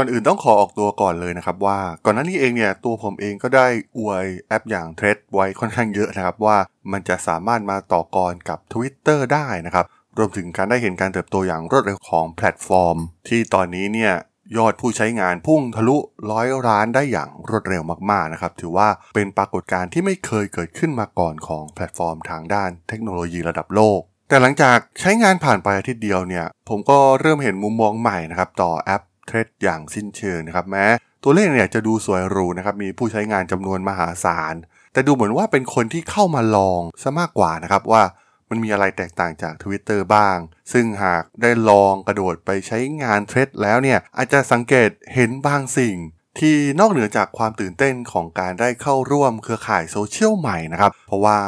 ก่อนอื่นต้องขอออกตัวก่อนเลยนะครับว่าก่อนหน้านี้เองเนี่ยตัวผมเองก็ได้อวยแอปอย่าง Threads ไว้ค่อนข้างเยอะนะครับว่ามันจะสามารถมาต่อกรกับ Twitter ได้นะครับรวมถึงการได้เห็นการเติบโตอย่างรวดเร็วของแพลตฟอร์ม ที่ตอนนี้เนี่ยยอดผู้ใช้งานพุ่งทะลุร้อยล้านได้อย่างรวดเร็วมากๆนะครับถือว่าเป็นปรากฏการณ์ที่ไม่เคยเกิดขึ้นมาก่อนของแพลตฟอร์มทางด้านเทคโนโลยีระดับโลก แต่หลังจากใช้งานผ่านไปอาทิตย์เดียวเนี่ยผมก็เริ่มเห็นมุมมองใหม่นะครับต่อแอป เทรดอย่างสิ้นเชิงนะครับแม้ ตัวเลขเนี่ยจะดูสวยหรูนะครับมีผู้ใช้งานจำนวนมหาศาล แต่ดูเหมือนว่าเป็นคนที่เข้ามาลองซะมากกว่านะครับว่ามันมีอะไรแตกต่างจาก Twitter บ้าง ซึ่งหากได้ลองกระโดดไปใช้งานเทรดแล้วเนี่ย อาจจะสังเกตเห็นบางสิ่ง ที่นอกเหนือจากความตื่นเต้นของการได้เข้าร่วมเครือข่ายโซเชียลใหม่นะครับ เพราะว่า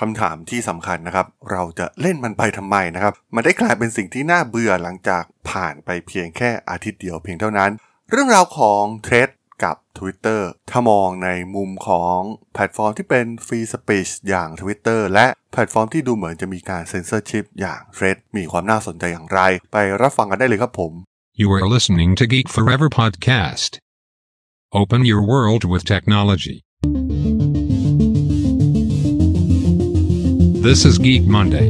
คำถามที่สำคัญนะครับ เราจะเล่นมันไปทำไมนะครับ มันได้กลายเป็นสิ่งที่น่าเบื่อหลังจากผ่านไปเพียงแค่อาทิตย์เดียวเพียงเท่านั้น เรื่องราวของ Threads กับ Twitter ถ้ามองในมุมของแพลตฟอร์มที่เป็น free speech อย่าง Twitter และแพลตฟอร์มที่ดูเหมือนจะมีการเซ็นเซอร์ชิพอย่าง t h r e a มีความน่าสนใจอย่างไร ไปรับฟังกันได้เลยครับผม You are listening to Geek Forever podcast. Open your world with technology. This is Geek Monday.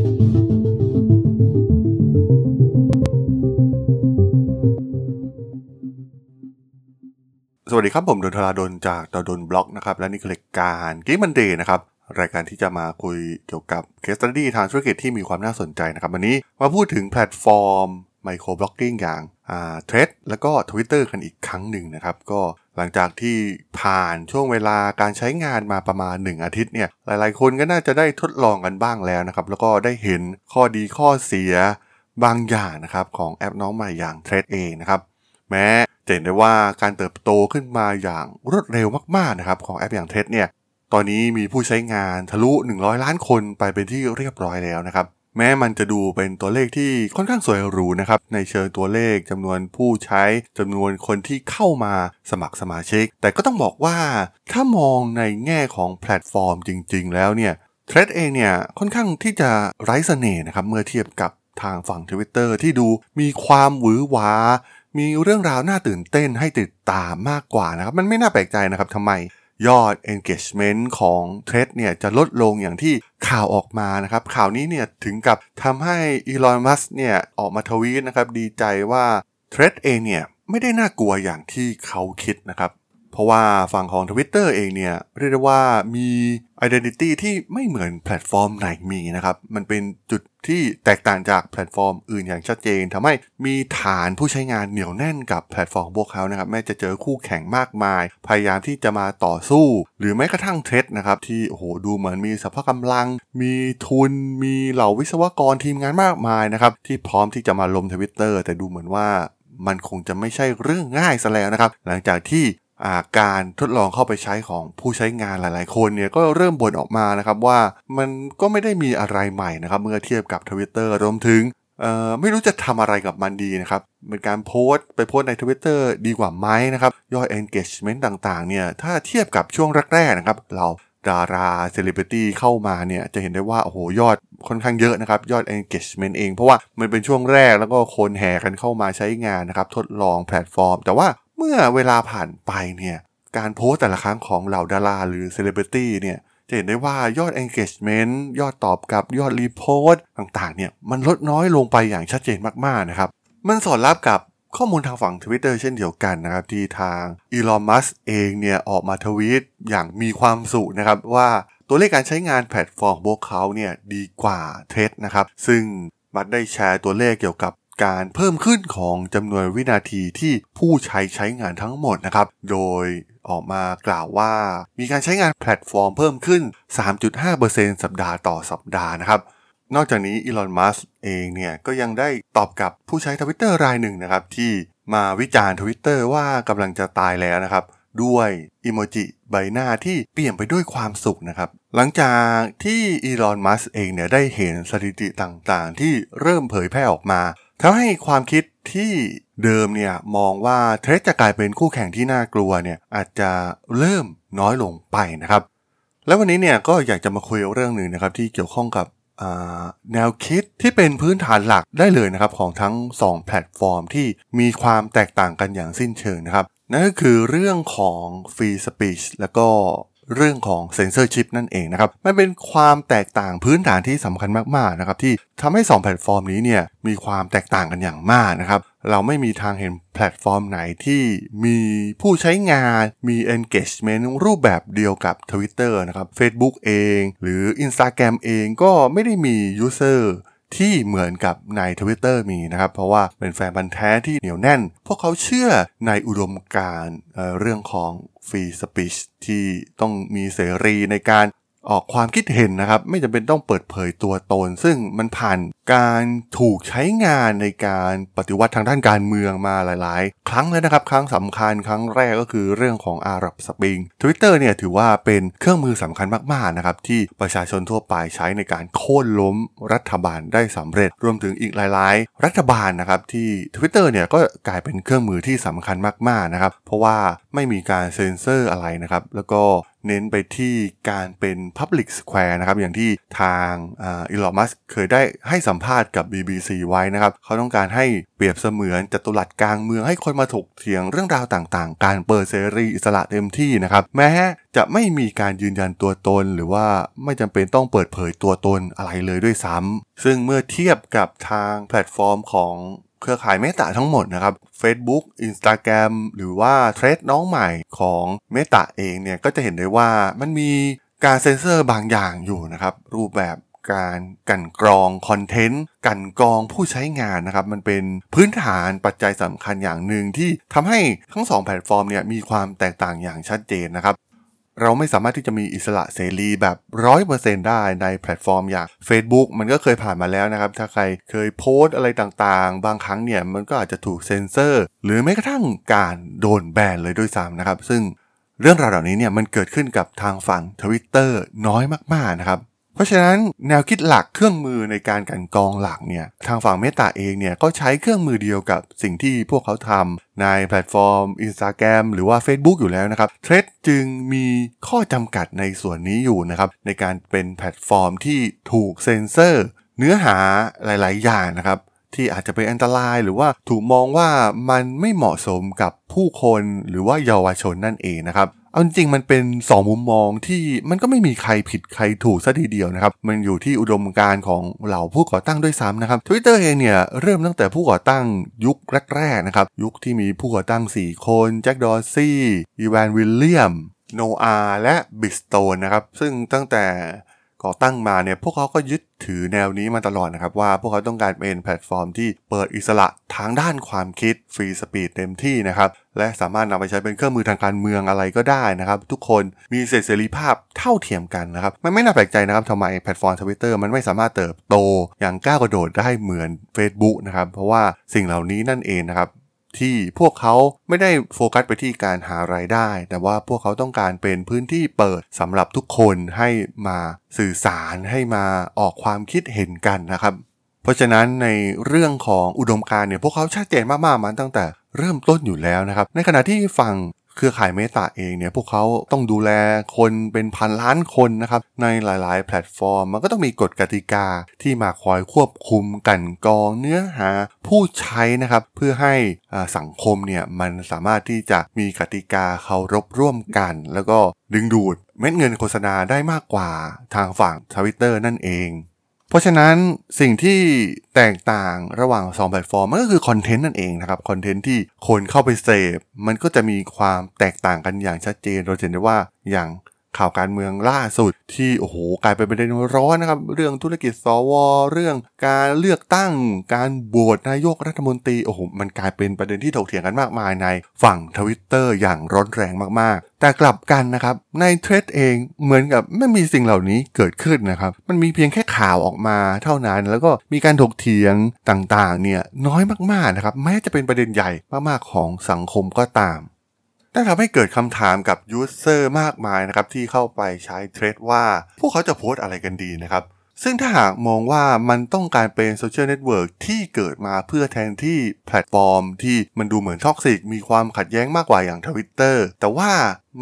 สวัสดีครับ ผมดนทราดนจากด.ดล็อกนะครับ และนี่คือรายการ Geek Monday นะครับ รายการที่จะมาคุยเกี่ยวกับ case study ทางธุรกิจที่มีความน่าสนใจนะครับ วันนี้มาพูดถึงแพลตฟอร์ม microblogging อย่างอ่า Threads แล้วก็ Twitter กันอีกครั้งหนึ่งนะครับ ก็หลังจากที่ผ่านช่วงเวลาการใช้งานมาประมาณ 1 อาทิตย์เนี่ยหลายๆ คนก็น่าจะได้ทดลองกันบ้างแล้วนะครับ แล้วก็ได้เห็นข้อดีข้อเสียบางอย่างนะครับของแอปน้องใหม่อย่าง Threads เองนะครับแม้จะเห็นได้ว่าการเติบโตขึ้นมาอย่างรวดเร็วมากๆนะครับของแอปอย่าง Threads เนี่ยตอนนี้มีผู้ใช้งานทะลุ 100 ล้านคนไปเป็นที่เรียบร้อยแล้วนะครับ แม้มันจะดูเป็นตัวเลขที่ค่อนข้างสวยหรูนะครับในเชิงตัวเลขจำนวนผู้ใช้จำนวนคนที่เข้ามาสมัครสมาชิก แต่ก็ต้องบอกว่าถ้ามองในแง่ของแพลตฟอร์มจริง ๆ แล้วเนี่ยเทรดเองเนี่ยค่อนข้างที่จะไร้เสน่ห์นะครับเมื่อเทียบกับทางฝั่ง Twitter ที่ดูมีความหวือหวา มีเรื่องราวน่าตื่นเต้นให้ติดตามมากกว่านะครับ มันไม่น่าแปลกใจนะครับทำไม ยอด engagement ของเทรดเนี่ยจะลดลงอย่างที่ข่าวออกมานะครับ ข่าวนี้เนี่ยถึงกับทำให้อีลอนมัสเนี่ยออกมาทวีตนะครับ ดีใจว่าเทรดเองเนี่ยไม่ได้น่ากลัวอย่างที่เขาคิดนะครับ เพราะว่าฝั่งของ Twitter เองเนี่ยเรียกได้ว่ามี identity ที่ไม่เหมือนแพลตฟอร์มไหนมีนะครับ มันเป็นจุดที่แตกต่างจากแพลตฟอร์มอื่นอย่างชัดเจนทำให้มีฐานผู้ใช้งานเหนียวแน่นกับแพลตฟอร์มพวกเขานะครับแม้จะเจอคู่แข่งมากมาย พยายามที่จะมาต่อสู้ หรือแม้กระทั่ง Threads นะครับที่โอ้โหดูเหมือนมีสรรพกำลัง มีทุน มีเหล่าวิศวกรทีมงานมากมายนะครับที่พร้อมที่จะมาล้มทวิตเตอร์แต่ดูเหมือนว่ามันคงจะไม่ใช่เรื่องง่ายซะแล้วนะครับ หลังจากที่ การทดลองเข้าไปใช้ของผู้ใช้งานหลาย ๆ คนเนี่ยก็เริ่มบ่นออกมานะครับว่ามันก็ไม่ได้มีอะไรใหม่นะครับ เมื่อเทียบกับ Twitter รวมถึงไม่รู้จะทำอะไรกับมันดีนะครับ เป็นการโพสต์ไปโพสต์ใน Twitter ดีกว่าไหมนะครับ ยอด engagement ต่าง ๆ เนี่ย ถ้าเทียบกับช่วงแรก ๆ นะครับ เหล่าดาราเซเลบริตี้เข้ามาเนี่ย จะเห็นได้ว่า โอ้โห ยอดค่อนข้างเยอะนะครับ ยอด engagement เอง เพราะว่ามันเป็นช่วงแรกแล้วก็คนแห่กันเข้ามาใช้งานนะครับ ทดลองแพลตฟอร์ม แต่ว่า เมื่อเวลาผ่านไปเนี่ย การโพสต์แต่ละครั้งของเหล่าดาราหรือเซเลบริตี้เนี่ย จะเห็นได้ว่ายอด engagement ยอดตอบกับยอด repost ต่างๆ เนี่ย มันลดน้อยลงไปอย่างชัดเจนมากๆ นะครับ มันสอดรับกับข้อมูลทางฝั่ง Twitter เช่นเดียวกันนะครับ ที่ทางอีลอนมัสก์เองเนี่ยออกมาทวีตอย่างมีความสุขนะครับ ว่าตัวเลขการใช้งานแพลตฟอร์มพวกเขาเนี่ยดีกว่า Threads นะครับ ซึ่งมัสก์ได้แชร์ตัวเลขเกี่ยวกับ การเพิ่มขึ้นของจำนวนวินาทีที่ผู้ใช้ใช้งานทั้งหมดนะครับ โดยออกมากล่าวว่า มีการใช้งานแพลตฟอร์มเพิ่มขึ้น 3.5%สัปดาห์ต่อสัปดาห์นะครับนอกจากนี้อีลอน มัสก์เองเนี่ยก็ยังได้ตอบกับผู้ใช้ทวิตเตอร์รายหนึ่งนะครับ ที่มาวิจารณ์ทวิตเตอร์ว่ากำลังจะตายแล้วนะครับ ด้วยอิโมจิใบหน้าที่เปลี่ยนไปด้วยความสุขนะครับ หลังจากที่อีลอน มัสก์เองเนี่ยได้เห็นสถิติต่างๆ ที่เริ่มเผยแพร่ออกมา ทำให้ความคิดที่เดิมเนี่ยมองว่า Threads จะกลายเป็นคู่แข่งที่น่ากลัวเนี่ยอาจจะเริ่มน้อยลงไปนะครับ แล้ววันนี้เนี่ยก็อยากจะมาคุยเรื่องหนึ่งนะครับที่เกี่ยวข้องกับแนวคิดที่เป็นพื้นฐานหลักได้เลยนะครับของทั้ง 2 แพลตฟอร์มที่มีความแตกต่างกันอย่างสิ้นเชิงนะครับนั่นก็คือเรื่องของ Free Speech แล้วก็ เรื่องของเซนเซอร์ชิพนั่นเองนะครับมันเป็นความแตกต่างพื้นฐานที่สำคัญมากๆนะครับที่ทำให้ 2 แพลตฟอร์มนี้เนี่ยมีความแตกต่างกันอย่างมากนะครับเราไม่มีทางเห็นแพลตฟอร์มไหนที่มีผู้ใช้งานมี engagement รูปแบบเดียวกับ Twitter นะครับ Facebook เอง หรือ Instagram เองก็ไม่ได้มี user ที่เหมือนกับในทวิตเตอร์มีนะครับ เพราะว่าเป็นแฟนพันธุ์แท้ที่เหนียวแน่น พวกเขาเชื่อในอุดมการณ์เรื่องของ free speech ที่ต้องมีเสรีในการ ออกความคิดเห็นนะครับ ไม่จำเป็นต้องเปิดเผยตัวตน ซึ่งมันผ่านการถูกใช้งานในการปฏิวัติทางด้านการเมืองมาหลาย ๆ ครั้งแล้วนะครับ ครั้งสำคัญครั้งแรกก็คือเรื่องของอาหรับสปริง Twitter เนี่ยถือว่าเป็นเครื่องมือสำคัญมาก ๆ นะครับ ที่ประชาชนทั่วไปใช้ในการโค่นล้มรัฐบาลได้สำเร็จ รวมถึงอีกหลาย ๆ รัฐบาลนะครับที่ Twitter เนี่ยก็กลายเป็นเครื่องมือที่สำคัญมาก ๆ นะครับ เพราะว่าไม่มีการเซ็นเซอร์อะไรนะครับแล้วก็ เน้นไปที่การเป็น Public Square นะครับอย่างที่ทางอีลอมัสเคยได้ให้สัมภาษณ์กับ BBC ไว้นะครับ เขาต้องการให้เปรียบเสมือนจัตุรัสกลางเมืองให้คนมาถกเถียงเรื่องราวต่างๆ การเปิดเสรีอิสระเต็มที่นะครับ แม้จะไม่มีการยืนยันตัวตน หรือว่าไม่จำเป็นต้องเปิดเผยตัวตนอะไรเลยด้วยซ้ำซึ่งเมื่อเทียบกับทางแพลตฟอร์มของ เครือข่าย Meta ทั้งหมดนะครับ Facebook Instagram หรือว่า Threads น้องใหม่ของ Meta เองเนี่ยก็จะเห็นได้ว่ามันมีการเซ็นเซอร์บางอย่างอยู่นะครับ รูปแบบการกลั่นกรองคอนเทนต์กลั่นกรองผู้ใช้งานนะครับ มันเป็นพื้นฐานปัจจัยสำคัญอย่างหนึ่งที่ทำให้ทั้งสองแพลตฟอร์มเนี่ยมีความแตกต่างอย่างชัดเจนนะครับ เราไม่สามารถที่จะมีอิสระเสรีแบบร้อยเปอร์เซ็นต์ได้ในแพลตฟอร์มอย่าง Facebook มันก็เคยผ่านมาแล้วนะครับ ถ้าใครเคยโพสต์อะไรต่างๆ บางครั้งเนี่ยมันก็อาจจะถูกเซ็นเซอร์ หรือแม้กระทั่งการโดนแบนเลยด้วยซ้ำนะครับ ซึ่งเรื่องราวเหล่านี้เนี่ยมันเกิดขึ้นกับทางฝั่ง Twitter น้อยมากๆนะครับ เพราะฉะนั้นแนวคิดหลักเครื่องมือในการกลั่นกรองหลักเนี่ยทางฝั่ง Meta เองเนี่ยก็ใช้เครื่องมือเดียวกับสิ่งที่พวกเขาทำในแพลตฟอร์ม Instagram หรือว่า Facebook อยู่แล้วนะครับ Threads จึงมีข้อจำกัดในส่วนนี้อยู่นะครับในการเป็นแพลตฟอร์มที่ถูกเซ็นเซอร์ เนื้อหาหลาย ๆ อย่างนะครับ ที่อาจจะเป็นอันตรายหรือว่าถูกมองว่ามันไม่เหมาะสมกับผู้คนหรือว่าเยาวชนนั่นเองนะครับเอาจริงมันเป็น 2 มุมมองที่มันก็ไม่มีใครผิดใครถูกซะทีเดียวนะครับ มันอยู่ที่อุดมการณ์ของเหล่าผู้ก่อตั้งด้วยซ้ำนะครับ Twitter เองเนี่ยเริ่มตั้งแต่ผู้ก่อตั้งยุคแรกๆนะครับ ยุคที่มีผู้ก่อตั้ง 4 คน แจ็คดอร์ซีย์ อีแวนวิลเลียมส์โนอาห์ และบิซ สโตนนะครับ ซึ่งตั้งแต่ ก่อตั้งมาเนี่ยพวกเขาก็ยึดถือแนวนี้มาตลอดนะครับ ว่าพวกเขาต้องการเป็นแพลตฟอร์มที่เปิดอิสระทางด้านความคิด free speech เต็มที่นะครับและสามารถนำไปใช้เป็นเครื่องมือทางการเมืองอะไรก็ได้นะครับ ทุกคนมีเสรีภาพเท่าเทียมกันนะครับมันไม่น่าแปลกใจนะครับทำไมแพลตฟอร์มทวิตเตอร์มันไม่สามารถเติบโตอย่างก้าวกระโดดได้เหมือน Facebook นะครับเพราะว่าสิ่งเหล่านี้นั่นเองนะครับ ที่พวกเขาไม่ได้โฟกัสไปที่การหารายได้ แต่ว่าพวกเขาต้องการเป็นพื้นที่เปิดสำหรับทุกคนให้มาสื่อสารให้มาออกความคิดเห็นกันนะครับ เพราะฉะนั้นในเรื่องของอุดมการเนี่ยพวกเขาชัดเจนมากๆมันตั้งแต่เริ่มต้นอยู่แล้วนะครับ ในขณะที่ฝั่ง เครือข่ายเมตาเองเนี่ยพวกเขาต้องดูแลคนเป็นพันล้านคนนะครับในหลายๆ แพลตฟอร์ม มันก็ต้องมีกฎกติกาที่มาคอยควบคุมกันกองเนื้อหาผู้ใช้นะครับเพื่อให้สังคมเนี่ยมันสามารถที่จะมีกติกาเคารพร่วมกัน แล้วก็ดึงดูดเม็ดเงินโฆษณาได้มากกว่าทางฝั่งทวิตเตอร์นั่นเอง เพราะฉะนั้นสิ่งที่แตกต่างระหว่าง 2 แพลตฟอร์มมันก็คือคอนเทนต์นั่นเองนะครับคอนเทนต์ที่คนเข้าไปเสพมันก็จะมีความแตกต่างกันอย่างชัดเจนเราเห็นได้ว่าอย่างข่าวการเมืองล่าสุดที่โอ้โหกลายเป็นประเด็นร้อนนะครับ เรื่องธุรกิจสวเรื่องการเลือกตั้ง การโหวตนายกรัฐมนตรีโอ้โหมันกลายเป็นประเด็นที่ถกเถียงกันมากมายในฝั่งทวิตเตอร์อย่างร้อนแรงมากๆ แต่กลับกันนะครับใน Threads เองเหมือนกับไม่มีสิ่งเหล่านี้เกิดขึ้นนะครับ มันมีเพียงแค่ ข่าวออกมาเท่านั้น แล้วก็มีการถกเถียงต่างๆเนี่ยน้อยมากๆนะครับแม้จะเป็นประเด็นใหญ่มากๆของสังคมก็ตามนั่นทำให้เกิดคำถามกับ user มากมายนะครับที่เข้าไปใช้ Threads ว่า พวกเขาจะโพสอะไรกันดีนะครับ ซึ่งถ้าหากมองว่ามันต้องการเป็นโซเชียลเน็ตเวิร์กที่เกิดมาเพื่อแทนที่แพลตฟอร์มที่มันดูเหมือน toxic มีความขัดแย้งมากกว่าอย่างทวิตเตอร์แต่ว่า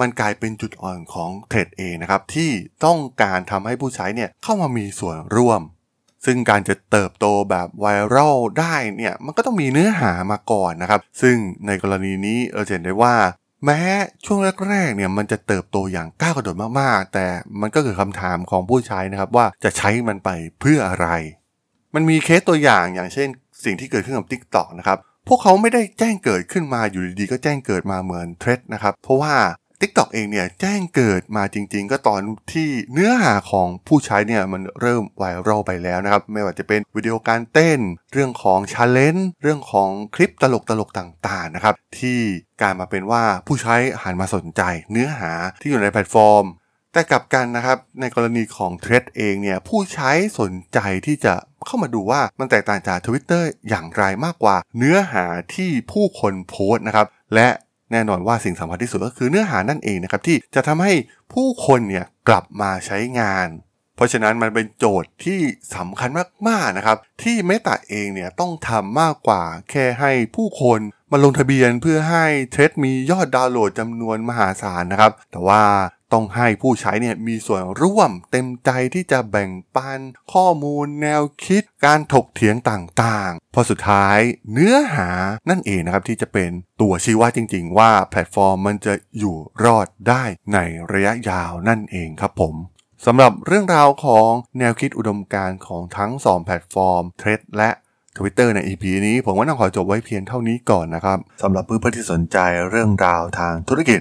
มันกลายเป็นจุดอ่อนของ Threads เองนะครับ ที่ต้องการทำให้ผู้ใช้เนี่ยเข้ามามีส่วนร่วม ซึ่งการจะเติบโตแบบ viral ได้เนี่ยมันก็ต้องมีเนื้อหามาก่อนนะครับ ซึ่งในกรณีนี้เราเห็นได้ว่า แม้ช่วงแรกๆเนี่ยมันจะเติบโตอย่างก้าวกระโดดมากๆ แต่มันก็คือคำถามของผู้ใช้นะครับว่าจะใช้มันไปเพื่ออะไร มันมีเคสตัวอย่างอย่างเช่น สิ่งที่เกิดขึ้นกับ TikTok นะครับพวกเขาไม่ได้แจ้งเกิดขึ้นมาอยู่ดีๆก็แจ้งเกิดมาเหมือน Threads นะครับเพราะว่า TikTok เองเนี่ยแจ้งเกิดมาจริง ๆ ก็ตอนที่เนื้อหาของผู้ใช้เนี่ยมันเริ่ม viral ไปแล้วนะครับ ไม่ว่าจะเป็นวิดีโอการเต้น เรื่องของ challenge เรื่องของคลิปตลกๆต่างๆนะครับ ที่กลายมาเป็นว่าผู้ใช้หันมาสนใจ เนื้อหาที่อยู่ในแพลตฟอร์ม แต่กลับกันนะครับในกรณีของเทรดเองเนี่ยผู้ใช้สนใจที่จะเข้ามาดูว่ามันแตกต่างจาก Twitter อย่างไรมากกว่า เนื้อหาที่ผู้คนโพสต์นะครับและ แน่นอนว่าสิ่งสำคัญที่สุดก็คือเนื้อหานั่นเองนะครับที่จะทำให้ผู้คนเนี่ยกลับมาใช้งาน เพราะฉะนั้นมันเป็นโจทย์ที่สำคัญมากๆนะครับที่ Meta เองเนี่ยต้องทำมากกว่าแค่ให้ผู้คนมาลงทะเบียนเพื่อให้ Threads มียอดดาวน์โหลดจำนวนมหาศาลนะครับแต่ว่า ต้องให้ผู้ใช้เนี่ยมีส่วนร่วมเต็มใจที่จะแบ่งปันข้อมูลแนวคิดการถกเถียงต่างๆ พอสุดท้ายเนื้อหานั่นเองนะครับที่จะเป็นตัวชี้วัดจริงๆ ว่าแพลตฟอร์มมันจะอยู่รอดได้ในระยะยาวนั่นเองครับผมสำหรับเรื่องราวของแนวคิดอุดมการณ์ของทั้ง 2 แพลตฟอร์ม Threads และ Twitter ใน EP นี้ ผมว่าต้องขอจบไว้เพียงเท่านี้ก่อนนะครับสำหรับเพื่อนๆที่สนใจเรื่องราวทางธุรกิจ